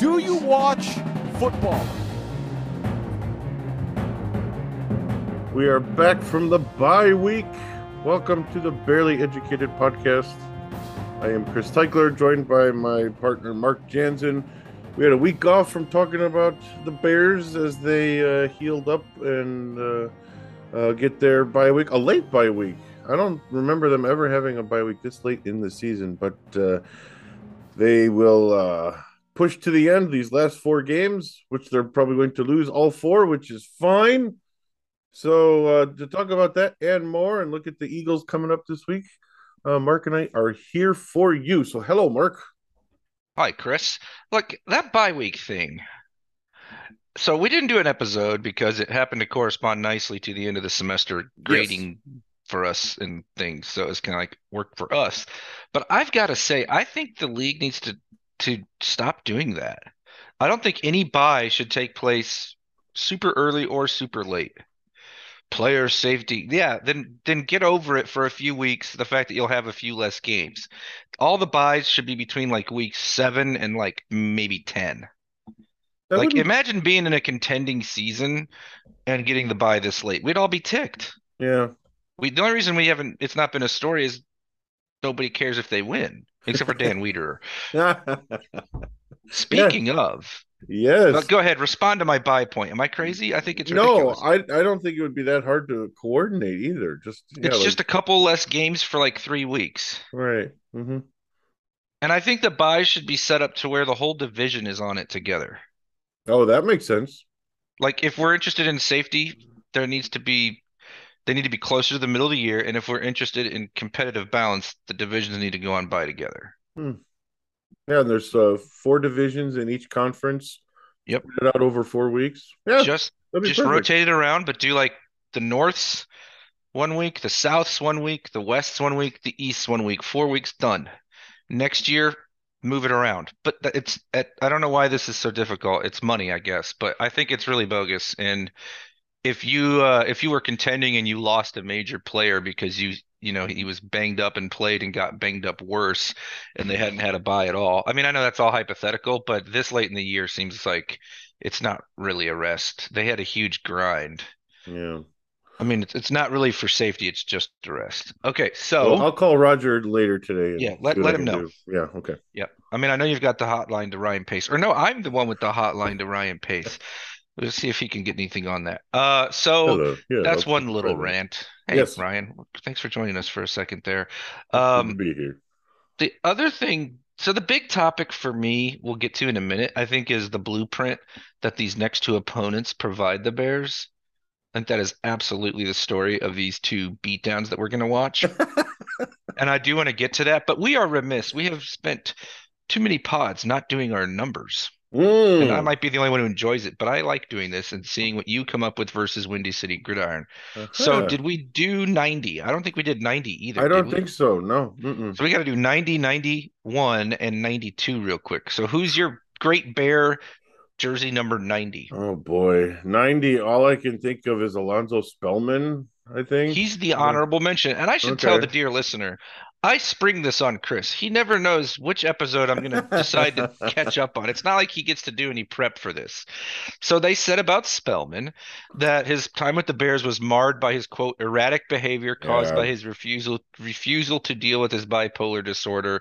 Do you watch football? We are back from the bye week. Welcome to the Bearly Educated podcast. I am Chris Teichler, joined by my partner Mark Jansen. We had a week off from talking about the Bears as they uh, healed up and uh, uh, get their bye week, a late bye week. I don't remember them ever having a bye week this late in the season, but uh, they will uh, push to the end these last four games, which they're probably going to lose all four, which is fine. So uh, to talk about that and more, and look at the Eagles coming up this week, uh, Mark and I are here for you. So hello, Mark. Hi, Chris. Look, that bye week thing. So we didn't do an episode because it happened to correspond nicely to the end of the semester grading for us and things. So it's kind of like work for us. But I've got to say, I think the league needs to to stop doing that. I don't think any bye should take place super early or super late player safety. Yeah, then then get over it for a few weeks. The fact that you'll have a few less games. All the byes should be between like week seven and like maybe ten. That like wouldn't... imagine being in a contending season and getting the bye this late. We'd all be ticked. Yeah. We the only reason we haven't it's not been a story is nobody cares if they win except for Dan Weeder. Speaking of, Yes. Go ahead, respond to my bye point. Am I crazy? I think it's ridiculous. no. I I don't think it would be that hard to coordinate either. Just yeah, it's just a couple less games for like three weeks. Right. Mm-hmm. And I think the byes should be set up to where the whole division is on it together. Oh, that makes sense. Like if we're interested in safety, there needs to be they need to be closer to the middle of the year, and if we're interested in competitive balance, the divisions need to go on bye together. Hmm. Yeah, and there's uh, four divisions in each conference. Yep. Out over four weeks. Yeah. Just just perfect. rotate it around, but do like the Norths one week, the Souths one week, the Wests one week, the Easts one week. Four weeks done. Next year, move it around. But it's I don't know why this is so difficult. It's money, I guess, but I think it's really bogus. And if you uh, if you were contending and you lost a major player because you you know he was banged up and played and got banged up worse and they hadn't had a bye at all. I mean i know that's all hypothetical but this late in the year seems like it's not really a rest. They had a huge grind. Yeah. I mean it's, it's not really for safety it's just a rest. Okay so well, i'll call roger later today yeah let, let him know. do. yeah okay. Yeah i mean i know you've got the hotline to ryan pace or no i'm the one with the hotline to ryan pace Let's see if he can get anything on that. Uh, so yeah, that's one little rant. Hey, yes. Ryan, thanks for joining us for a second there. Um, be here. The other thing, so the big topic for me, we'll get to in a minute. I think is the blueprint that these next two opponents provide the Bears. I think that is absolutely the story of these two beatdowns that we're going to watch. and I do want to get to that, but we are remiss. We have spent too many pods not doing our numbers. Mm. And I might be the only one who enjoys it, but I like doing this and seeing what you come up with versus Windy City Gridiron. Uh-huh. So, did we do 90? I don't think we did 90 either. I don't think so. No. Mm-mm. So, we got to do 90, 91, and 92 real quick. So, who's your Great Bear jersey number 90? Oh, boy. 90. All I can think of is Alonzo Spellman. I think he's the honorable mention. And I should okay. tell the dear listener, I spring this on Chris. He never knows which episode I'm going to decide to catch up on. It's not like he gets to do any prep for this. So they said about Spellman that his time with the Bears was marred by his quote erratic behavior caused yeah. by his refusal refusal to deal with his bipolar disorder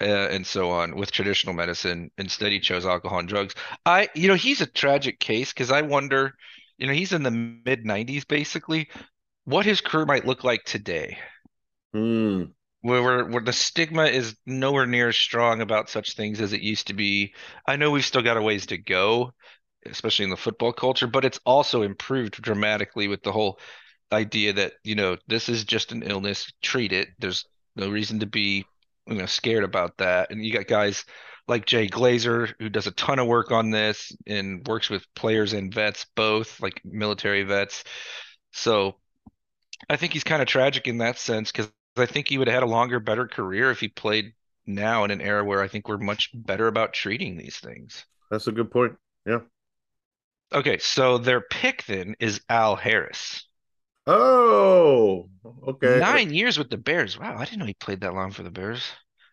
uh, and so on with traditional medicine. Instead, he chose alcohol and drugs. I, you know, he's a tragic case because I wonder, you know, he's in the mid 90s basically, what his career might look like today. Hmm where, where, the stigma is nowhere near as strong about such things as it used to be. I know we've still got a ways to go, especially in the football culture, but it's also improved dramatically with the whole idea that you know this is just an illness, treat it. There's no reason to be you know scared about that. And you got guys like Jay Glazer who does a ton of work on this and works with players and vets both, like military vets. So I think he's kind of tragic in that sense because I think he would have had a longer, better career if he played now in an era where I think we're much better about treating these things. That's a good point. Yeah. Okay, so their pick then is Al Harris. Oh, okay. Nine years with the Bears. Wow, I didn't know he played that long for the Bears.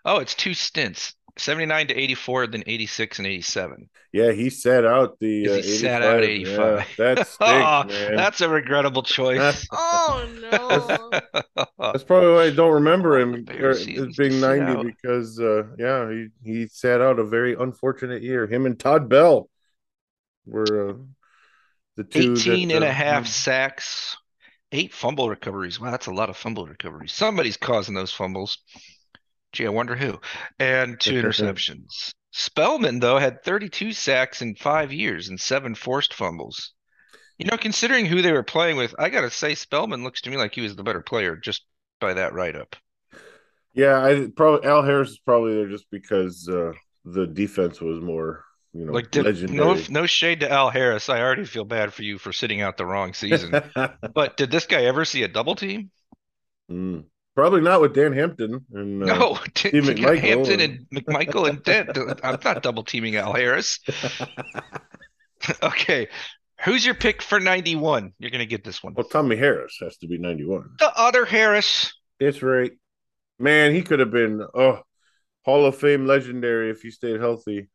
Oh, it's two stints. 79 to 84, then 86 and 87. Yeah, he sat out the. Uh, he sat out 85. 85. Yeah, that stinks, Oh, man. that's a regrettable choice. Oh no. That's probably why I don't remember him the Bears or- seasons as being 90 out. because, uh, yeah, he, he sat out a very unfortunate year. Him and Todd Bell were uh, the two. 18 that, and uh, a half sacks, eight fumble recoveries. Wow, that's a lot of fumble recoveries. Somebody's causing those fumbles. Gee, I wonder who. And two interceptions. Spellman, though, had 32 sacks in five years and seven forced fumbles. You know, considering who they were playing with, I got to say, Spellman looks to me like he was the better player just by that write up. Yeah, I probably Al Harris is probably there just because uh, the defense was more, you know, Like, did, legendary. no, no shade to Al Harris. I already feel bad for you for sitting out the wrong season. but did this guy ever see a double team? Mm. Probably not with Dan Hampton. And, uh, No, Steve McMichael Hampton and- and McMichael and Dent. I'm not double teaming Al Harris. Okay, who's your pick for 91? You're gonna get this one. well, Tommy Harris has to be 91. The other Harris. That's right. Man, he could have been oh Hall of Fame legendary if he stayed healthy.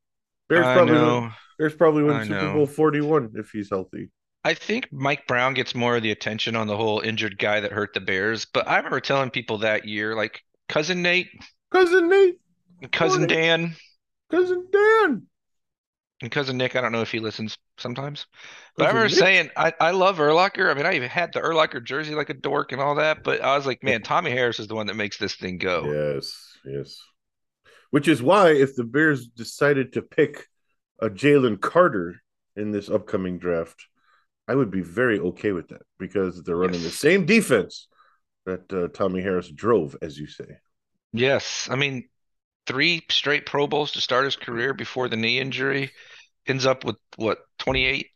Bears I probably Bears probably win Super. Bowl 41 if he's healthy. I think Mike Brown gets more of the attention on the whole injured guy that hurt the Bears. But I remember telling people that year, like cousin Nate, Cousin Nate, cousin Morning. Dan, cousin Dan. and cousin Nick. I don't know if he listens sometimes. But I remember Nick. saying I, I love Urlacher. I mean, I even had the Urlacher jersey like a dork and all that. But I was like, man, Tommy Harris is the one that makes this thing go. Yes, yes. Which is why if the Bears decided to pick a Jalen Carter in this upcoming draft, I would be very okay with that because they're running the same defense that uh, Tommy Harris drove, as you say. Yes. I mean, three straight Pro Bowls to start his career before the knee injury. Ends up with what, 28?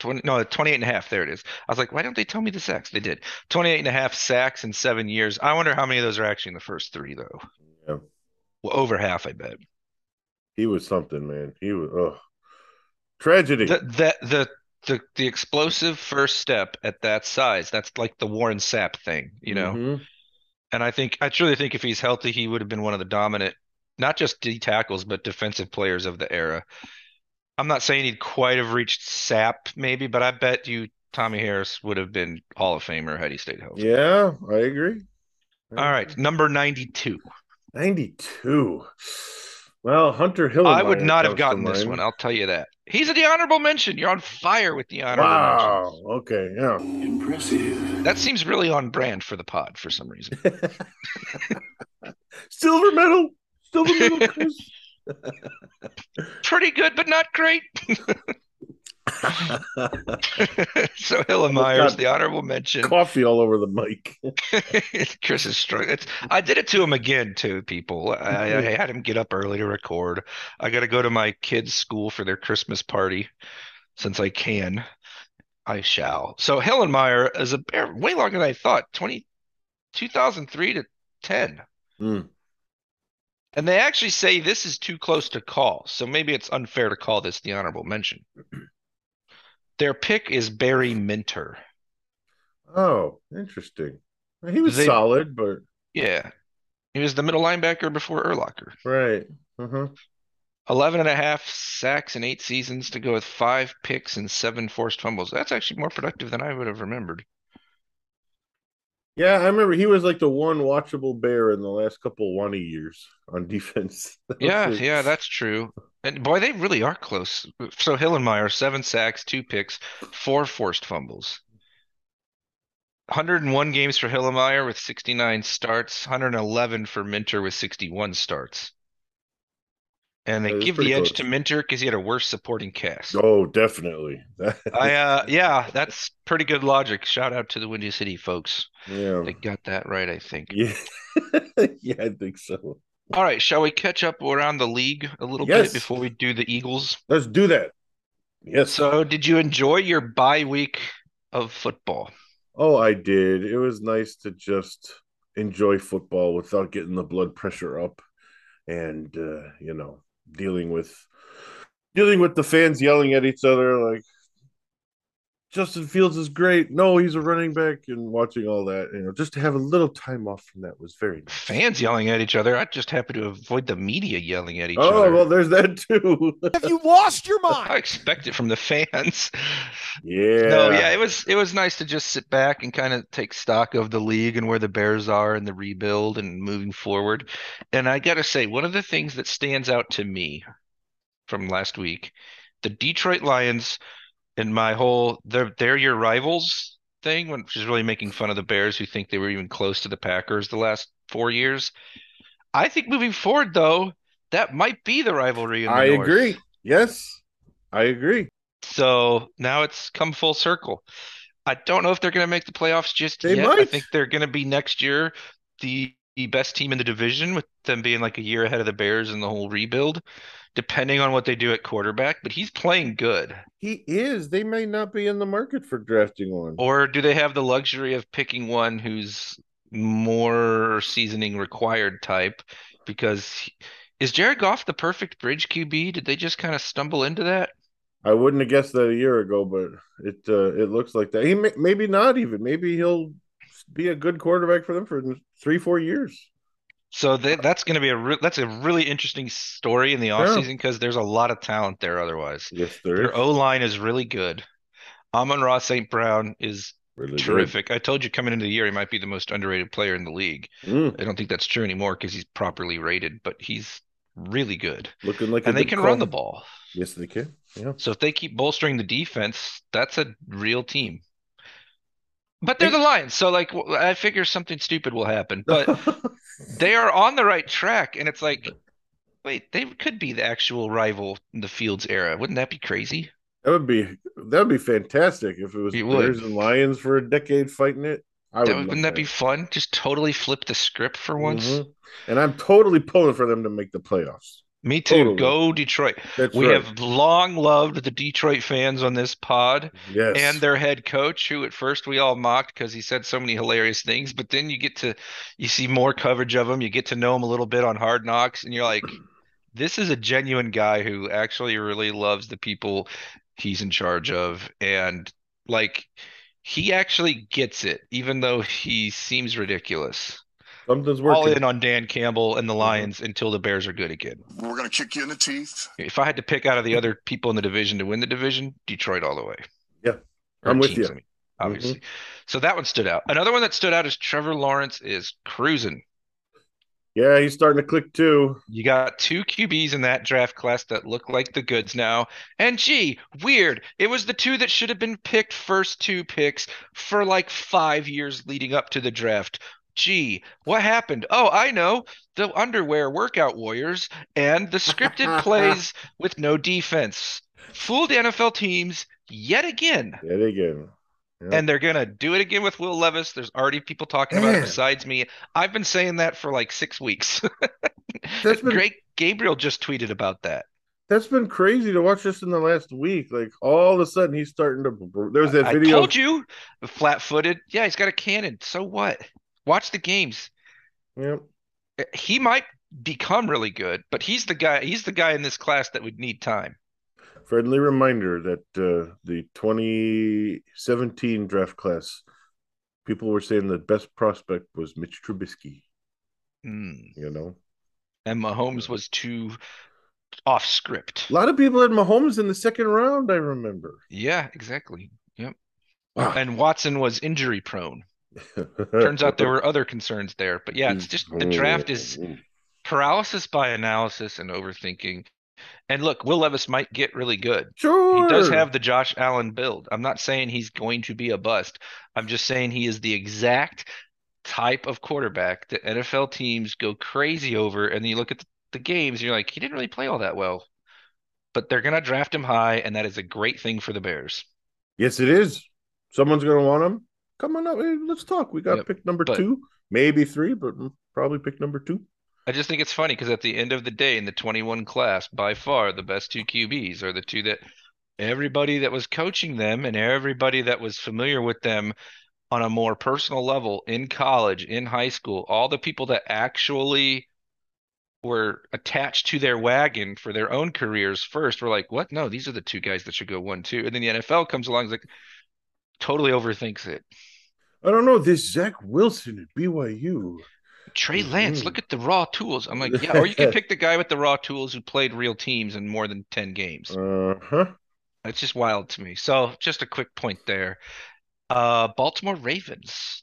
20, no, 28 and a half. There it is. I was like, why don't they tell me the sacks? They did. 28 and a half sacks in seven years. I wonder how many of those are actually in the first three, though. Yeah. Well, over half, I bet. He was something, man. He was oh tragedy. The, the, the, the, the explosive first step at that size, that's like the Warren Sapp thing, you know? Mhm. And I think, I truly think if he's healthy, he would have been one of the dominant, not just D tackles, but defensive players of the era. I'm not saying he'd quite have reached Sapp, maybe, but I bet you Tommy Harris would have been Hall of Famer had he stayed healthy. Yeah, I agree. All right, number 92. 92. Well, Hunter Hill. I would not have gotten this one. I'll tell you that. He's in the honorable mention. You're on fire with the honorable Wow. mentions. Okay. Yeah. Impressive. That seems really on brand for the pod for some reason. Silver medal. Silver medal, Chris. Pretty good, but not great. so Hillenmeyer's God. the honorable mention. Coffee all over the mic. Chris is struggling. It's, I did it to him again, too, people. I, I had him get up early to record. I got to go to my kids' school for their Christmas party since I can. I shall. So Hillenmeyer is a bear way longer than I thought 20, 2003 to 10. Hmm. And they actually say this is too close to call. So maybe it's unfair to call this the honorable mention. Their pick is Barry Minter. Oh, interesting. He was They- solid, but Yeah. He was the middle linebacker before Urlacher. right. Uh-huh. 11 and a half sacks in eight seasons to go with five picks and seven forced fumbles. That's actually more productive than I would have remembered. Yeah, I remember he was like the one watchable bear in the last couple one years on defense. Yeah, it. yeah, that's true. And boy, they really are close. So Hillenmeyer, seven sacks, two picks, four forced fumbles. 101 games for Hillenmeyer with 69 starts, 111 for Minter with 61 starts. And they That is give the edge close. to Minter because he had a worse supporting cast. Oh, definitely. I uh yeah, that's pretty good logic. Shout out to the Windy City folks. yeah. They got that right, I think. Yeah. yeah, I think so. All right, shall we catch up around the league a little Yes. bit before we do the Eagles? Let's do that. Yes. So, did you enjoy your bye week of football? Oh, I did. It was nice to just enjoy football without getting the blood pressure up and uh, you know, dealing with dealing with the fans yelling at each other like Justin Fields is great. No, he's a running back, and watching all that, you know, just to have a little time off from that was very nice. Fans yelling at each other. I just happen to avoid the media yelling at each oh, other. Oh, well, there's that too. Have you lost your mind? I expect it from the fans. yeah. No, yeah, it was it was nice to just sit back and kind of take stock of the league and where the Bears are and the rebuild and moving forward. And I gotta say, one of the things that stands out to me from last week, the Detroit Lions and my whole they're they're your rivals thing, which is really making fun of the Bears who think they were even close to the Packers the last four years. I think moving forward, though, that might be the rivalry in the I North. agree. Yes, I agree. So now it's come full circle. I don't know if they're going to make the playoffs just They yet. I think they're going to be next year the, the best team in the division, with them being like a year ahead of the Bears in the whole rebuild, depending on what they do at quarterback. But he's playing good. He is. They may not be in the market for drafting one. Or do they have the luxury of picking one who's more seasoning required type? Because he- is Jared Goff the perfect bridge QB? Did they just kind of stumble into that? I wouldn't have guessed that a year ago, but it uh, it looks like that. He may, maybe not even. Maybe he'll be a good quarterback for them for three, four years. So that that's going to be a re- that's a really interesting story in the offseason because there's a lot of talent there otherwise. Yes, there is. Their O line is really good. Amon-Ra St. Brown is Really good. terrific. I told you coming into the year he might be the most underrated player in the league. Mm, I don't think that's true anymore because he's properly rated, but he's really good. looking like And they good can run the ball. Yes, they can. Yeah. So if they keep bolstering the defense, that's a real team. But they're the Lions, so like I figure something stupid will happen. But they are on the right track, and it's like, wait, they could be the actual rival in the Fields era. Wouldn't that be crazy? That would be that would be fantastic if it was It. Bears and Lions for a decade fighting it. I would would, wouldn't that be fun? Just totally flip the script for once. Mhm. And I'm totally pulling for them to make the playoffs. Me too. Totally. Go Detroit. That's we right. have long loved the Detroit fans on this pod yes. and their head coach, who at first we all mocked because he said so many hilarious things, but then you get to you see more coverage of him, you get to know him a little bit on Hard Knocks, and you're like, this is a genuine guy who actually really loves the people he's in charge of, and like he actually gets it, even though he seems ridiculous. Something's All working. in on Dan Campbell and the Lions until the Bears are good again. We're gonna kick you in the teeth. If I had to pick out of the other people in the division to win the division, Detroit all the way. Yeah, Or I'm with teams, you. Mm-hmm. I mean, obviously. So that one stood out. Another one that stood out is Trevor Lawrence is cruising. Yeah, he's starting to click too. You got two QBs in that draft class that look like the goods now. And gee, weird. It was the two that should have been picked first two picks for like five years leading up to the draft. Gee, what happened? Oh, I know. The underwear workout warriors and the scripted plays with no defense. Fooled NFL teams yet again. Yet again. Yeah. And they're gonna do it again with Will Levis. There's already people talking about it besides me. I've been saying that for like six weeks. That's been Greg Gabriel just tweeted about that. that's been crazy to watch just in the last week. Like all of a sudden he's starting to there was that I video told you, flat footed. Yeah, he's got a cannon. So what? Watch the games. Yeah. He might become really good, but he's the guy. He's the guy in this class that would need time. Friendly reminder that uh, the 2017 draft class, people were saying the best prospect was Mitch Trubisky. Hmm. You know, And Mahomes was too off script. a lot of people had Mahomes in the second round. I remember. Yeah, exactly. Yep. Wow. And Watson was injury prone. Turns out there were other concerns there. But yeah, it's just the draft is mm-hmm. paralysis by analysis and overthinking. And look, Will Levis might get really good. sure. He does have the Josh Allen build. I'm not saying he's going to be a bust. I'm just saying he is the exact type of quarterback that NFL teams go crazy over. And then you look at the, the games, and you're like, he didn't really play all that well. But they're going to draft him high, and that is a great thing for the Bears. Yes, it is. Someone's going to want him. Come on up. Hey, let's talk. We got Yep, pick number but- two, maybe three, but mm, probably pick number two. I just think it's funny because at the end of the day, in the 21 class, by far the best two QBs are the two that everybody that was coaching them and everybody that was familiar with them on a more personal level in college, in high school, all the people that actually were attached to their wagon for their own careers first were like, what? No, these are the two guys that should go one, two. And then the NFL comes along and is like, totally overthinks it. I don't know this Zach Wilson at BYU. Trey Lance, Mhm. look at the raw tools. I'm like, yeah, or you can pick the guy with the raw tools who played real teams in more than 10 games. Uh huh. It's just wild to me. So, just a quick point there. Uh, Baltimore Ravens.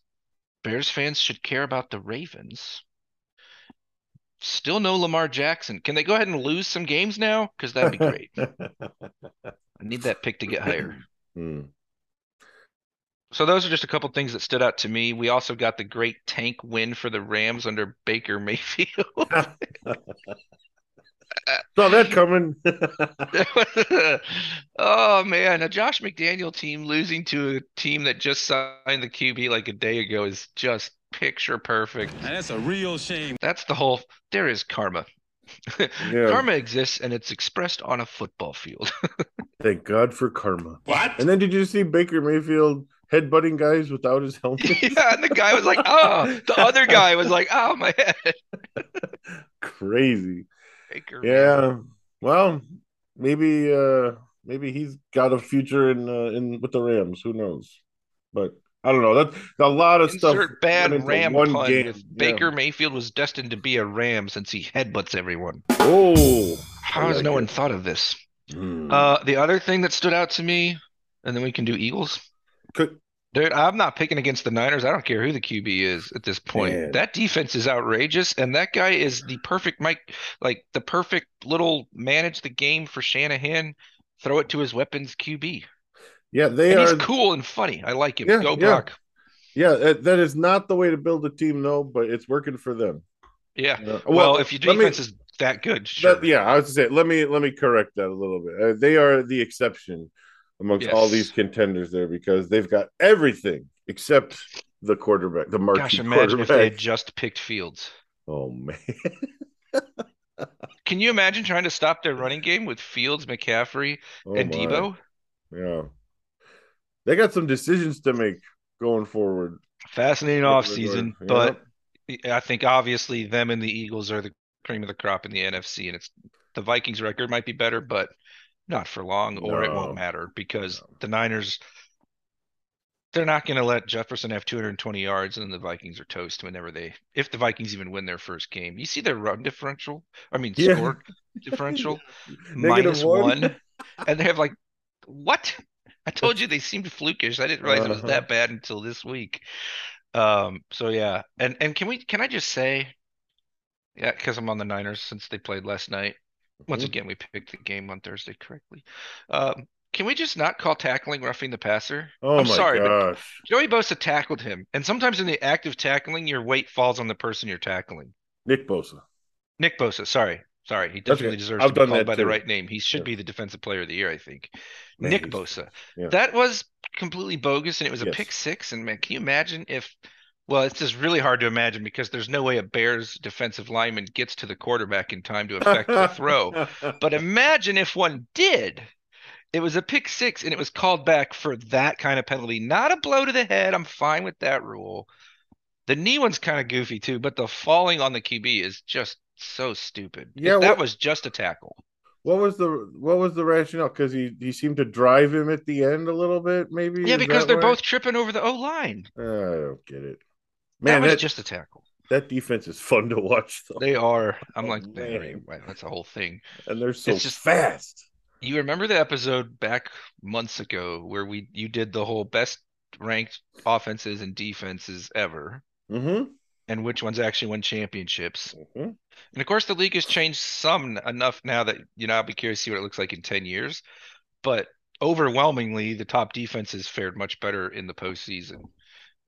Bears fans should care about the Ravens. Still no Lamar Jackson. Can they go ahead and lose some games now? Because that'd be great. I need that pick to get higher. Hmm. So those are just a couple things that stood out to me. We also got the great tank win for the Rams under Baker Mayfield. Saw that coming. oh man, a Josh McDaniel team losing to a team that just signed the QB like a day ago is just picture perfect. And that's a real shame. That's the whole there is karma. yeah. Karma exists and it's expressed on a football field. Thank God for karma. What? And then did you see Baker Mayfield headbutting guys without his helmet? yeah, and the guy was like, "Oh," the other guy was like, "Oh my head." Crazy. Baker Yeah. Well, maybe uh maybe he's got a future in uh, in with the Rams. Who knows? But I don't know. That's a lot of stuff. Bad Ram one pun. game. If Yeah. Baker Mayfield was destined to be a Ram since he headbutts everyone. Oh. How has no one thought of this? Hmm. Uh, the other thing that stood out to me, and then we can do Eagles. Could- Dude, I'm not picking against the Niners. I don't care who the QB is at this point. Man. That defense is outrageous, and that guy is the perfect Mike, like the perfect little manage the game for Shanahan. Throw it to his weapons QB, yeah, they and are. he's cool and funny. I like him. Yeah, Go yeah. Brock. Yeah, that, that is not the way to build a team, no, but it's working for them. Yeah. Yeah. Well, if your let me- defense is that good, sure. That, yeah, I was to say, let me let me correct that a little bit. Uh, they are the exception amongst all these contenders there because they've got everything except the quarterback, the marquee Gosh, imagine if they had just picked Fields. Oh man, Can you imagine trying to stop their running game with Fields, McCaffrey, oh, and my. Deebo? Yeah, they got some decisions to make going forward. Fascinating offseason, yeah. but I think obviously them and the Eagles are the cream of the crop in the NFC, and it's the Vikings record might be better, but not for long, or it won't matter because No. the Niners they're not going to let Jefferson have 220 yards, and then the Vikings are toast whenever they, if the Vikings even win their first game. You see their run differential? I mean, Yeah. score differential minus one. one, and they have like what? I told you they seemed flukish. I didn't realize it was Uh-huh. that bad until this week. Um, so yeah, and and can we can I just say, yeah, because I'm on the Niners since they played last night. Once Mhm. again, we picked the game on Thursday correctly. Um, can we just not call tackling roughing the passer? Oh I'm my sorry, but gosh, Joey Bosa tackled him, and sometimes in the act of tackling, your weight falls on the person you're tackling. Nick Bosa. Nick Bosa, sorry, sorry, he definitely okay. deserves I've to be called by the right name. He should Yeah. be the defensive player of the year, I think. Man, Nick Bosa. yeah. That was completely bogus, and it was a Yes. pick six. And man, can you imagine if? Well, it's just really hard to imagine because there's no way a Bears defensive lineman gets to the quarterback in time to affect the throw. But imagine if one did. It was a pick six, and it was called back for that kind of penalty, not a blow to the head. I'm fine with that rule. The knee one's kind of goofy too, but the falling on the QB is just so stupid. If Yeah, that what- was just a tackle. What was the what was the rationale? Because he he seemed to drive him at the end a little bit, maybe. Yeah, Is because they're why? both tripping over the O line. I don't get it. That Man, was that, just a tackle. that defense is fun to watch though. They are. I'm Oh, like, man. "Hey, that's a whole thing. and they're so It's just- fast. You remember the episode back months ago where we you did the whole best ranked offenses and defenses ever, Mm-hmm. and which ones actually won championships. hmm And of course, the league has changed some enough now that you know I'll be curious to see what it looks like in ten years. But overwhelmingly, the top defenses fared much better in the postseason.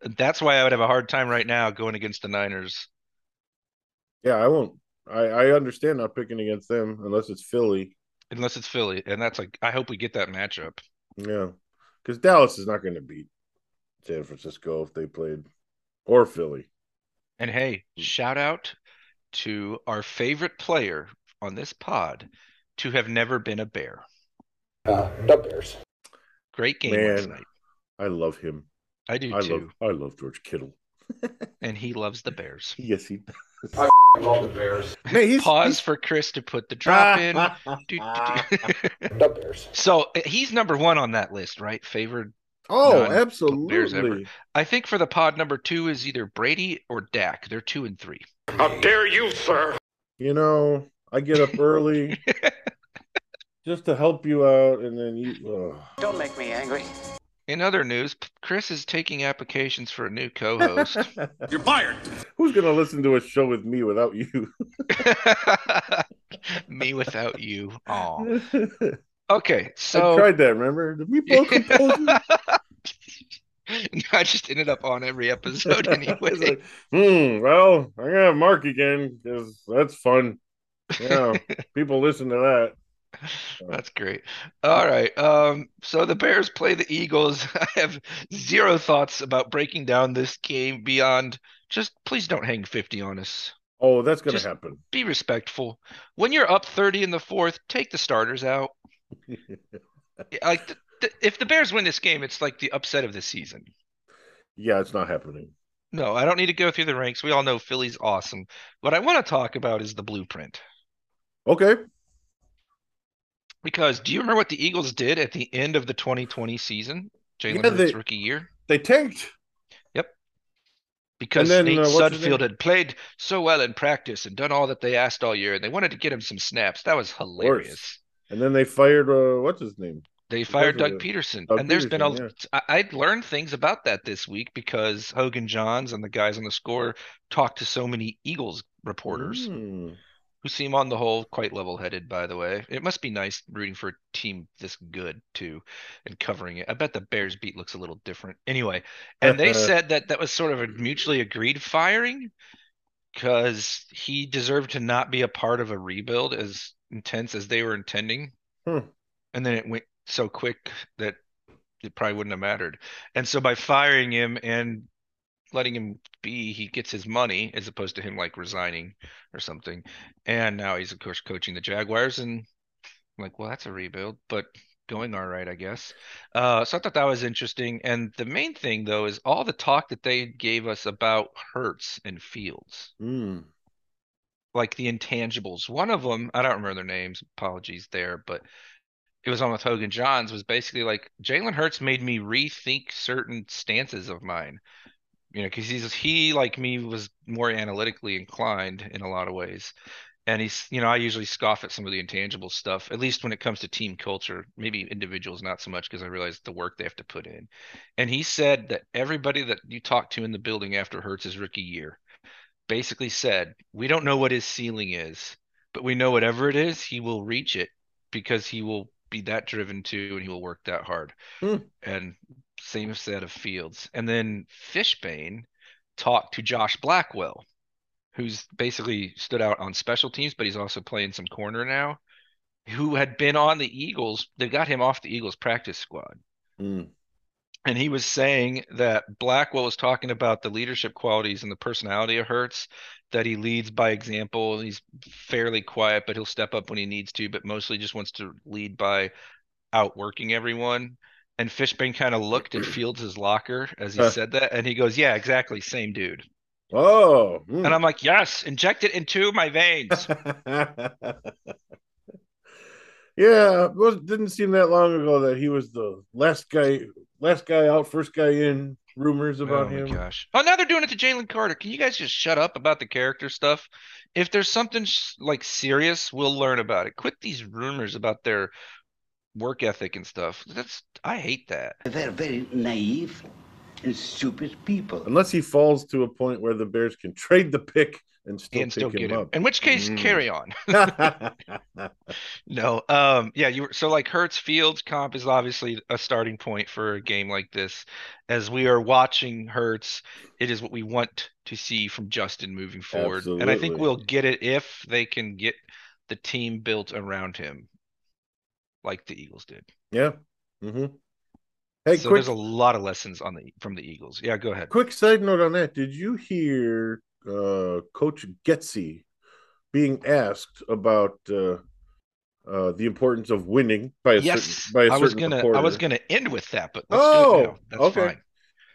And That's why I would have a hard time right now going against the Niners. Yeah, I won't. I I understand not picking against them unless it's Philly. Unless it's Philly, and that's like I hope we get that matchup. Yeah, because Dallas is not going to beat San Francisco if they played or Philly. And hey, shout out to our favorite player on this pod to have never been a bear. Uh, the Bears. Great game last night. I love him. I do I too. love I love George Kittle. And he loves the Bears. Yes, he I love the Bears. Man, he's, Pause for Chris to put the drop in. Do, do, do. The Bears. so uh, he's number one on that list, right? Favored Oh, None. Bears ever. absolutely. I think for the pod number two is either Brady or Dak. They're two and three. How dare you, sir? You know, I get up early just to help you out, and then you. ugh. Don't make me angry. In other news, Chris is taking applications for a new co-host. You're fired. Who's gonna listen to a show with me without you? Me without you. Aw. Okay, I so tried that. Remember? Did we both compose? I just ended up on every episode It's anyway. like, hmm. Well, I'm gonna have Mark again because that's fun. Yeah, people listen to that. That's great. All right. Um, so the Bears play the Eagles. I have zero thoughts about breaking down this game beyond just please don't hang 50 on us. Oh, that's gonna happen. Be respectful. When you're up 30 in the fourth, take the starters out. Like th- th- if the Bears win this game, it's like the upset of the season. yeah, it's not happening. No, I don't need to go through the ranks. We all know Philly's awesome. What I want to talk about is the blueprint. Okay. Because do you remember what the Eagles did at the end of the 2020 season? Jalen Yeah, Hurts' rookie year? They tanked. Yep. Because then, Nate uh, Sudfeld had played so well in practice and done all that they asked all year, and they wanted to get him some snaps. That was hilarious. And then they fired uh what's his name? They fired Doug it. Pederson, Doug and there's been a. Pederson, I I learned things about that this week because Hogan Jahns and the guys on the score talked to so many Eagles reporters Hmm. Who seem on the whole quite level-headed. By the way, it must be nice rooting for a team this good too, and covering it. I bet the Bears beat looks a little different. Anyway, and they said that that was sort of a mutually agreed firing because he deserved to not be a part of a rebuild as intense as they were intending. Hmm. And then it went so quick that it probably wouldn't have mattered. And so by firing him and letting him be, he gets his money as opposed to him like resigning or something. And now he's of course coaching the Jaguars and I'm like, well, that's a rebuild, but going all right, I guess. Uh, so I thought that was interesting. And the main thing though is all the talk that they gave us about Hurts and Fields, Hmm. like the intangibles. One of them, I don't remember their names, apologies there, but it was on with Hogan Jahns, was basically like Jalen Hurts made me rethink certain stances of mine. You know, because he's he like me was more analytically inclined in a lot of ways. And he's, you know, I usually scoff at some of the intangible stuff, at least when it comes to team culture. Maybe individuals not so much because I realize the work they have to put in. And he said that everybody that you talk to in the building after Hurts's rookie year basically said, we don't know what his ceiling is, but we know whatever it is, he will reach it because he will be that driven too and he will work that hard. Hmm. And same set of Fields. And then Fishbain talked to Josh Blackwell, who's basically stood out on special teams, but he's also playing some corner now, who had been on the Eagles. They got him off the Eagles practice squad. Hmm. And he was saying that Blackwell was talking about the leadership qualities and the personality of Hurts, that he leads by example. He's fairly quiet, but he'll step up when he needs to, but mostly just wants to lead by outworking everyone. And Fishbain kind of looked at Fields' locker as he said that, and he goes, Yeah, exactly, same dude. Oh. hmm. And I'm like, Yes, inject it into my veins. yeah, it didn't seem that long ago that he was the last guy, last guy out, first guy in. Rumors about him. oh my him. gosh. Oh, now they're doing it to Jalen Carter. Can you guys just shut up about the character stuff? If there's something sh- like serious, we'll learn about it. Quit these rumors about their work ethic and stuff. That's I hate that. They're very naive and stupid people. Unless he falls to a point where the Bears can trade the pick and still and still pick get him him. up. In which case, Mm. carry on. No, um, yeah, you were so like Hurts Fields comp is obviously a starting point for a game like this. As we are watching Hurts, it is what we want to see from Justin moving forward. And I think we'll get it if they can get the team built around him, like the Eagles did. yeah. hmm Hey, so quick, there's a lot of lessons on the from the Eagles. Yeah, go ahead. quick side note on that. Did you hear uh, Coach Getsy being asked about uh, uh, the importance of winning by a Yes, certain by a I was gonna I was gonna end with that, but let's do it Oh, okay. fine.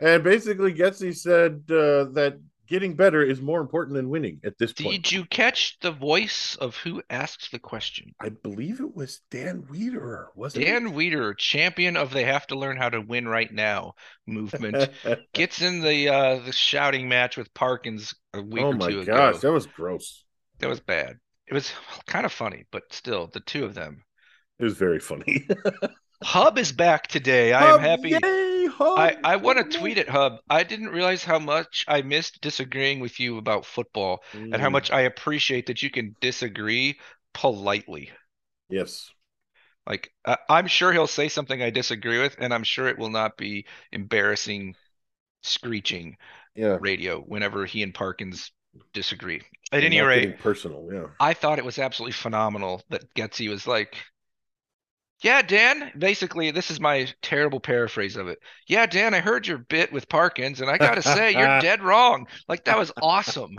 And basically, Getsy said uh, that getting better is more important than winning at this point. Did you catch the voice of who asked the question? I believe it was Dan Weeder, wasn't it? Dan Weeder, champion of they have to learn how to win right now movement, gets in the uh the shouting match with Parkins a week oh or my two gosh, ago. that was gross. That was bad. It was kind of funny, but still, the two of them. It was very funny. Hub is back today. I am happy. Yay, I, I want to tweet at Hub. I didn't realize how much I missed disagreeing with you about football and how Mm, much I appreciate that you can disagree politely. Yes. Like, I, I'm sure he'll say something I disagree with, and I'm sure it will not be embarrassing, screeching Yeah. radio whenever he and Parkins disagree. At any rate, personal. Yeah. I thought it was absolutely phenomenal that Getsy was like, Yeah, Dan, basically, this is my terrible paraphrase of it. Yeah, Dan, I heard your bit with Parkins, and I gotta say, you're dead wrong. Like, that was awesome.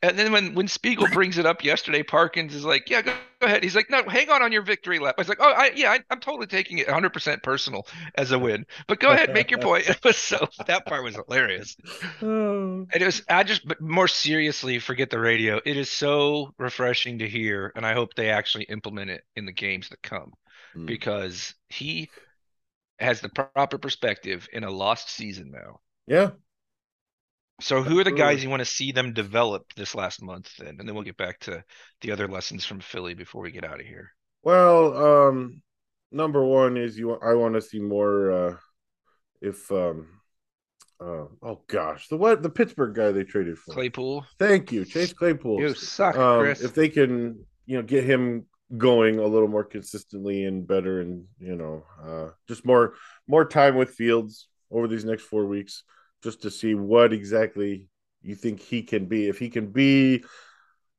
And then when, when Spiegel brings it up yesterday, Parkins is like, Yeah, go, go ahead. He's like, No, hang on on your victory lap. I was like, Oh, I, yeah, I, I'm totally taking it 100% personal as a win. But go ahead, make your point. It was so, that part was hilarious. Oh. And it was, I just, but more seriously, forget the radio. It is so refreshing to hear, and I hope they actually implement it in the games that come Mm. because he has the proper perspective in a lost season now. Yeah. So, who are the guys you want to see them develop this last month then? And then we'll get back to the other lessons from Philly before we get out of here. Well, um, number one is you. I want to see more. Uh, if um, uh, oh gosh, the what the Pittsburgh guy they traded for. Claypool, Thank you, Chase Claypool. you suck, um, Chris. if they can, you know, get him going a little more consistently and better, and you know, uh, just more more time with Fields over these next four weeks, just to see what exactly you think he can be. If he can be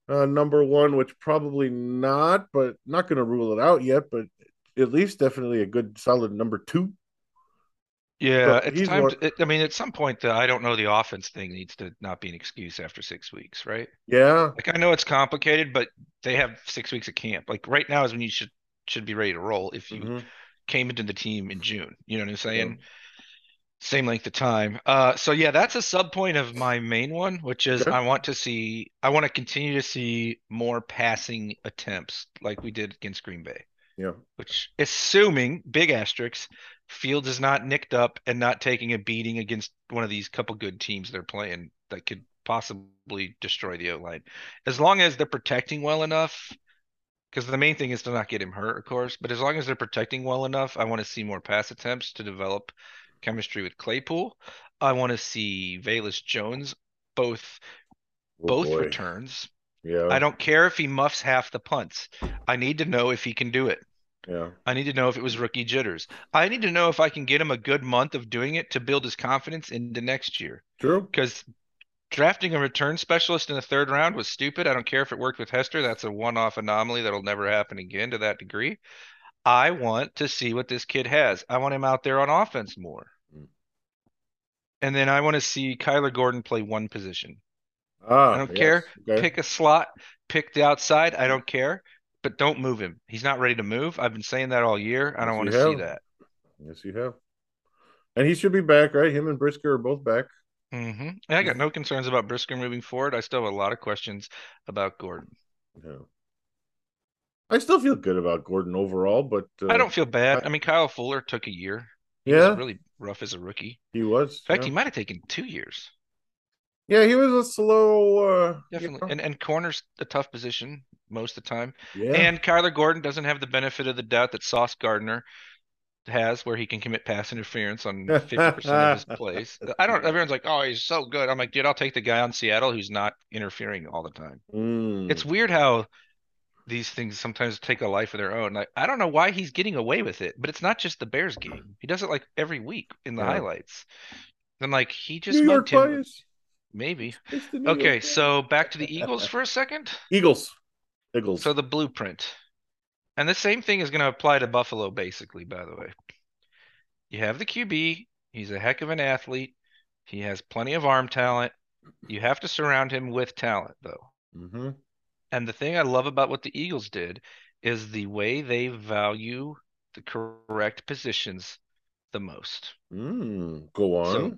uh, number one, which probably not, but not going to rule it out yet, but at least definitely a good solid number two. Yeah, But it's time more- to, it, I mean, at some point, the I don't know the offense thing needs to not be an excuse after six weeks, right? Yeah, Like I know it's complicated, but they have six weeks of camp. Like right now is when you should should be ready to roll if you mhm, came into the team in June. You know what I'm saying? Yeah. Same length of time. Uh, so yeah, that's a sub point of my main one, which is Okay. I want to see, I want to continue to see more passing attempts like we did against Green Bay, yeah, which assuming big asterisks, Fields is not nicked up and not taking a beating against one of these couple good teams they're playing that could possibly destroy the O line. As long as they're protecting well enough, because the main thing is to not get him hurt, of course. But as long as they're protecting well enough, I want to see more pass attempts to develop chemistry with Claypool. I want to see Velus Jones both Oh, both boy. returns. Yeah, I don't care if he muffs half the punts. I need to know if he can do it. Yeah, I need to know if it was rookie jitters. I need to know if I can get him a good month of doing it to build his confidence into next year. true. Because drafting a return specialist in the third round was stupid. I don't care if it worked with Hester. That's a one-off anomaly that'll never happen again to that degree. I want to see what this kid has. I want him out there on offense more. Mm. And then I want to see Kyler Gordon play one position. Ah, I don't yes, care. okay. Pick a slot, pick the outside. I don't care. But don't move him. He's not ready to move. I've been saying that all year. I don't Yes, want to see have. that. Yes, you have. And he should be back, right? Him and Brisker are both back. hmm I got no concerns about Brisker moving forward. I still have a lot of questions about Gordon. Yeah. I still feel good about Gordon overall, but uh, I don't feel bad. I- I mean, Kyle Fuller took a year. He Yeah, was really rough as a rookie. he was. In fact, yeah. he might have taken two years. yeah, he was a slow. Uh, you Definitely. know, And and corner's a tough position most of the time. yeah, And Kyler Gordon doesn't have the benefit of the doubt that Sauce Gardner has, where he can commit pass interference on 50% of his plays. I don't. Everyone's like, "Oh, he's so good." I'm like, dude, I'll take the guy on Seattle who's not interfering all the time. Mm. It's weird how these things sometimes take a life of their own. Like, I don't know why he's getting away with it, but it's not just the Bears game. He does it like every week in the Yeah. highlights. And like he just New York him. bias. Maybe. Okay, York so back to the Eagles for a second. Eagles. Eagles. So the blueprint. And the same thing is going to apply to Buffalo, basically, by the way. You have the QB. He's a heck of an athlete. He has plenty of arm talent. You have to surround him with talent, though. hmm And the thing I love about what the Eagles did is the way they value the correct positions the most. Mm. Go on. So-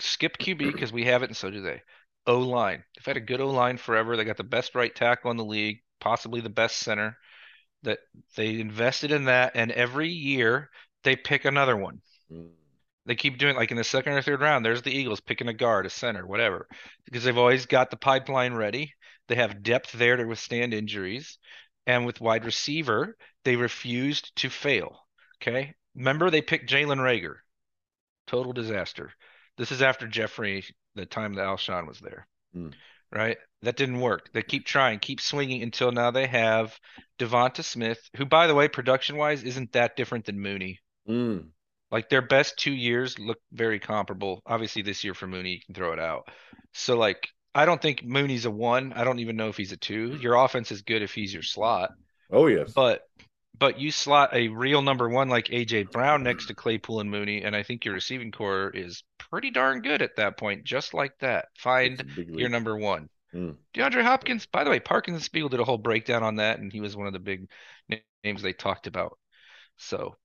skip QB because we have it and so do they. O line. They've had a good O line forever. They got the best right tackle in the league, possibly the best center. That they invested in that, and every year they pick another one. Mm. They keep doing like in the second or third round. There's the Eagles picking a guard, a center, whatever, because they've always got the pipeline ready. They have depth there to withstand injuries, and with wide receiver, they refused to fail. Okay, remember they picked Jalen Reagor, total disaster. This is after Jeffery, the time that Alshon was there, Hmm. right? That didn't work. They keep trying, keep swinging until now they have Devonta Smith, who, by the way, production wise, isn't that different than Mooney. Mm. Like their best two years look very comparable. Obviously, this year for Mooney, you can throw it out. So, like, I don't think Mooney's a one. I don't even know if he's a two. Your offense is good if he's your slot, Oh yes. but but you slot a real number one like AJ Brown next to Claypool and Mooney, and I think your receiving corps is pretty darn good at that point. Just like that, find your number one. Mm. DeAndre Hopkins, by the way, Parkins and Spiegel did a whole breakdown on that, and he was one of the big names they talked about. So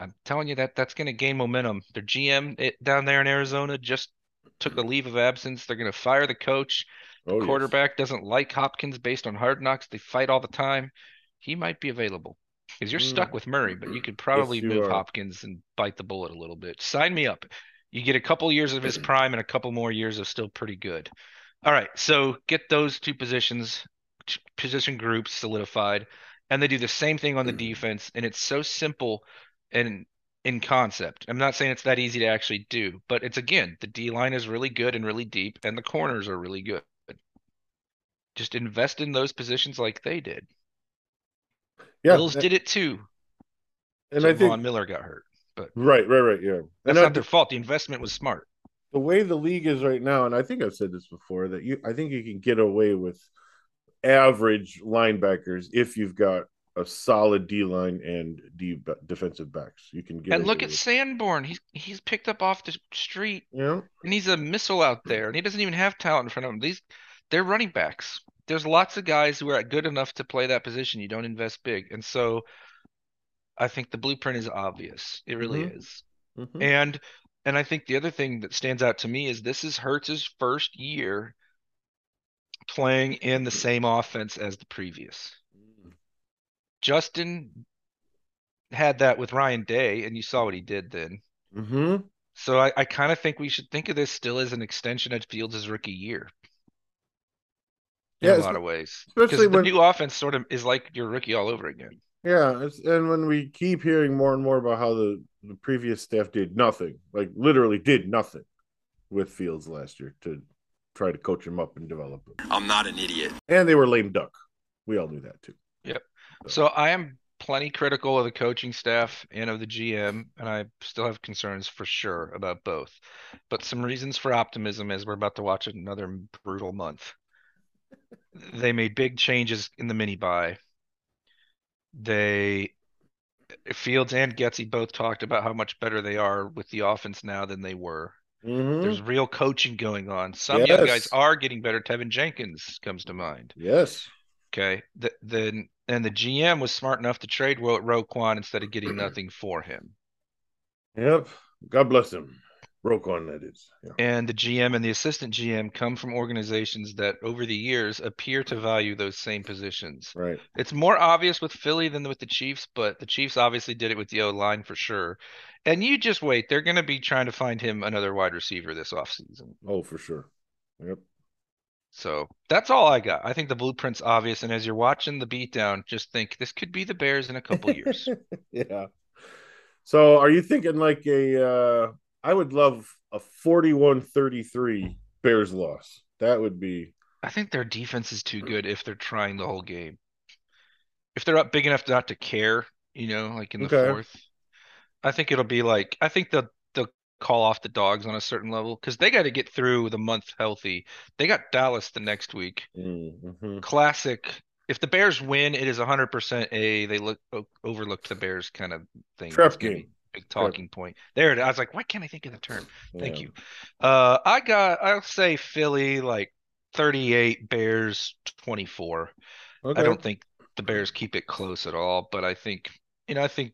I'm telling you that that's going to gain momentum. Their GM it, down there in Arizona just took a leave of absence. They're going to fire the coach. Oh, yes. Quarterback doesn't like Hopkins based on hard knocks. They fight all the time. He might be available because you're stuck Mm. with Murray, but you could probably you move are. Hopkins and bite the bullet a little bit. Sign me up. You get a couple years of his prime and a couple more years of still pretty good. All right, so get those two positions, position groups solidified, and they do the same thing on the defense, and it's so simple and in concept. I'm not saying it's that easy to actually do, but it's again, the D line is really good and really deep, and the corners are really good. Just invest in those positions like they did. Yeah, Bills did it too. and so I think Von Miller got hurt. But right, right, right. Yeah, That's and I, not their fault. The investment was smart. the way the league is right now, and I think I've said this before that you, I think you can get away with average linebackers if you've got a solid D line and D defensive backs. You can get And look at Sanborn. He's he's picked up off the street know, and he's a missile out there and he doesn't even have talent in front of him. These they're running backs. There's lots of guys who are good enough to play that position. You don't invest big. And so I think the blueprint is obvious. It really Mhm. is. Mhm. And and I think the other thing that stands out to me is this is Hurts's first year playing in the same offense as the previous. Justin had that with Ryan Day, and you saw what he did then. Mhm. So I, I kind of think we should think of this still as an extension of Fields' rookie year. In Yeah, a lot of ways. especially Because the when- new offense sort of is like your rookie all over again. Yeah, it's, and when we keep hearing more and more about how the, the previous staff did nothing, like literally did nothing with Fields last year to try to coach him up and develop him. I'm not an idiot. And they were lame duck. We all knew that too. So I am plenty critical of the coaching staff and of the GM, and I still have concerns for sure about both. But some reasons for optimism is we're about to watch another brutal month. They made big changes in the mini bye. They Fields and Getsy both talked about how much better they are with the offense now than they were. Mhm. There's real coaching going on. Some young guys are getting better. Teven Jenkins comes to mind. Yes. Okay. The, then and the GM was smart enough to trade Ro- Roquan instead of getting nothing for him. Yep. God bless him. Roquan, that is. Yeah. And the GM and the assistant GM come from organizations that over the years appear to value those same positions. Right. It's more obvious with Philly than with the Chiefs, but the Chiefs obviously did it with the O line for sure. And you just wait, they're going to be trying to find him another wide receiver this offseason. Oh, for sure. Yep. So that's all I got. I think the blueprint's obvious. And as you're watching the beatdown, just think this could be the Bears in a couple years. yeah. So are you thinking like a uh I would love a 41-33 Bears loss. That would be I think their defense is too good if they're trying the whole game. If they're up big enough not to care, you know, like in the Okay. fourth, I think it'll be like I think they'll call off the dogs on a certain level because they got to get through the month healthy. They got Dallas the next week. Mhm. Classic. If the Bears win, it is 100% a they look o- overlooked the Bears kind of thing. Game. Big talking point. There it is. I was like, why can't I think of the term? Thank Yeah. you. Uh, I got. I'll say Philly like 38, Bears 24. Okay. I don't think the Bears keep it close at all, but I think you know I think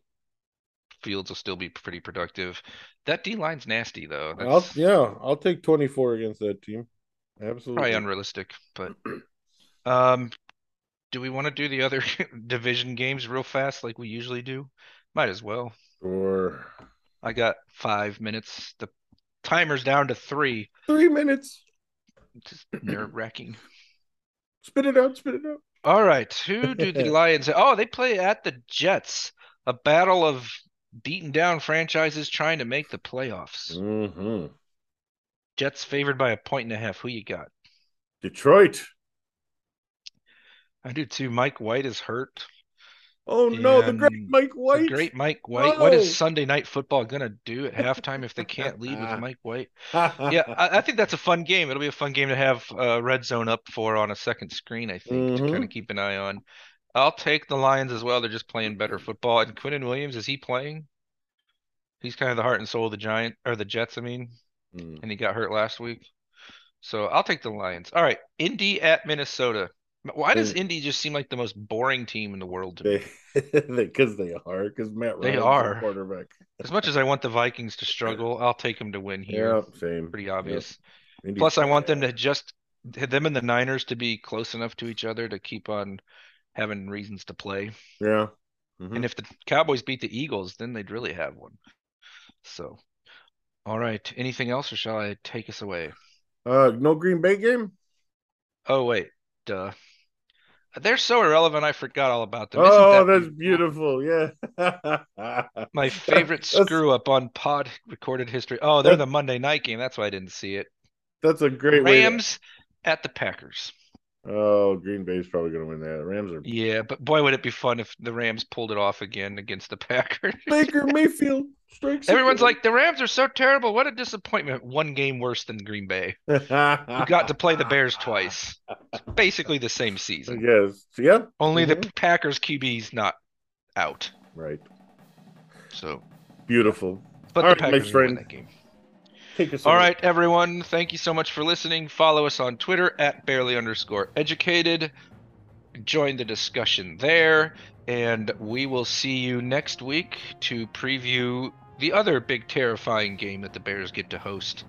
Fields will still be pretty productive. That D line's nasty though. I'll, That's yeah, I'll take 24 against that team. Absolutely. probably unrealistic, but um, do we want to do the other division games real fast like we usually do? Might as well. Or I got five minutes. The timer's down to three. three minutes. Just nerve wracking. Spit it out. Spit it out. All right, who do the Lions? Oh, they play at the Jets. A battle of beaten down franchises trying to make the playoffs. hmm Jets favored by a point and a half. Who you got? Detroit. I do too. Mike White is hurt. Oh no, the great And Mike The White. great Mike White. What is Sunday Night Football gonna do at halftime if they can't lead with Mike White? Yeah, I, I think that's a fun game. It'll be a fun game to have uh, red zone up for on a second screen. I think to Mhm. kind of keep an eye on. I'll take the Lions as well. They're just playing better football. And Quinnen Williams is he playing? He's kind of the heart and soul of the Giant or the Jets. I mean, Mm. and he got hurt last week. So I'll take the Lions. All right, Indy at Minnesota. Why does. Indy just seem like the most boring team in the world to me? They, because they are, because Matt They Ryan's are. quarterback. As much as I want the Vikings to struggle, I'll take them to win here. Yeah, same. Pretty obvious. Indy's Plus, I want them to just them and the Niners to be close enough to each other to keep on having reasons to play. Yeah. Mhm. And if the Cowboys beat the Eagles, then they'd really have one. So, all right. Anything else, or shall I take us away? Uh, no Green Bay game. Oh wait, duh. They're so irrelevant. I forgot all about them. Isn't Oh, that that's beautiful. Yeah. My favorite screw up on pod recorded history. Oh, they're the Monday night game. That's why I didn't see it. That's a great way. to- Rams at the Packers. Oh, Green Bay's probably going to win that. The Rams are Yeah, but boy, would it be fun if the Rams pulled it off again against the Packers. Baker Mayfield strikes. Everyone's like, the Rams are so terrible. What a disappointment. One game worse than Green Bay. you You got to play the Bears twice. It's basically the same season. Yes. Yeah. Only the Mhm. Packers QB's not out. Right. So, Beautiful. but All the right, my Packers will win friend. that game. Take us. All away. right, everyone. Thank you so much for listening. Follow us on Twitter at Bearly underscore educated. Join the discussion there. And we will see you next week to preview the other big, terrifying game that the Bears get to host.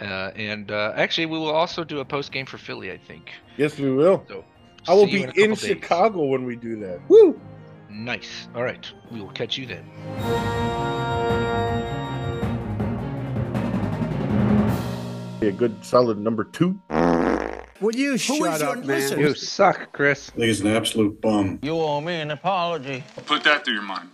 Uh, and uh, actually, we will also do a post game for Philly, I think. Yes, we will. So, I will be in, in. Chicago when we do that. Woo! Nice. All right. We will catch you then. A good solid number two. Will you shut up, man? You suck, Chris. He's an absolute bum. You owe me an apology. Put that through your mind.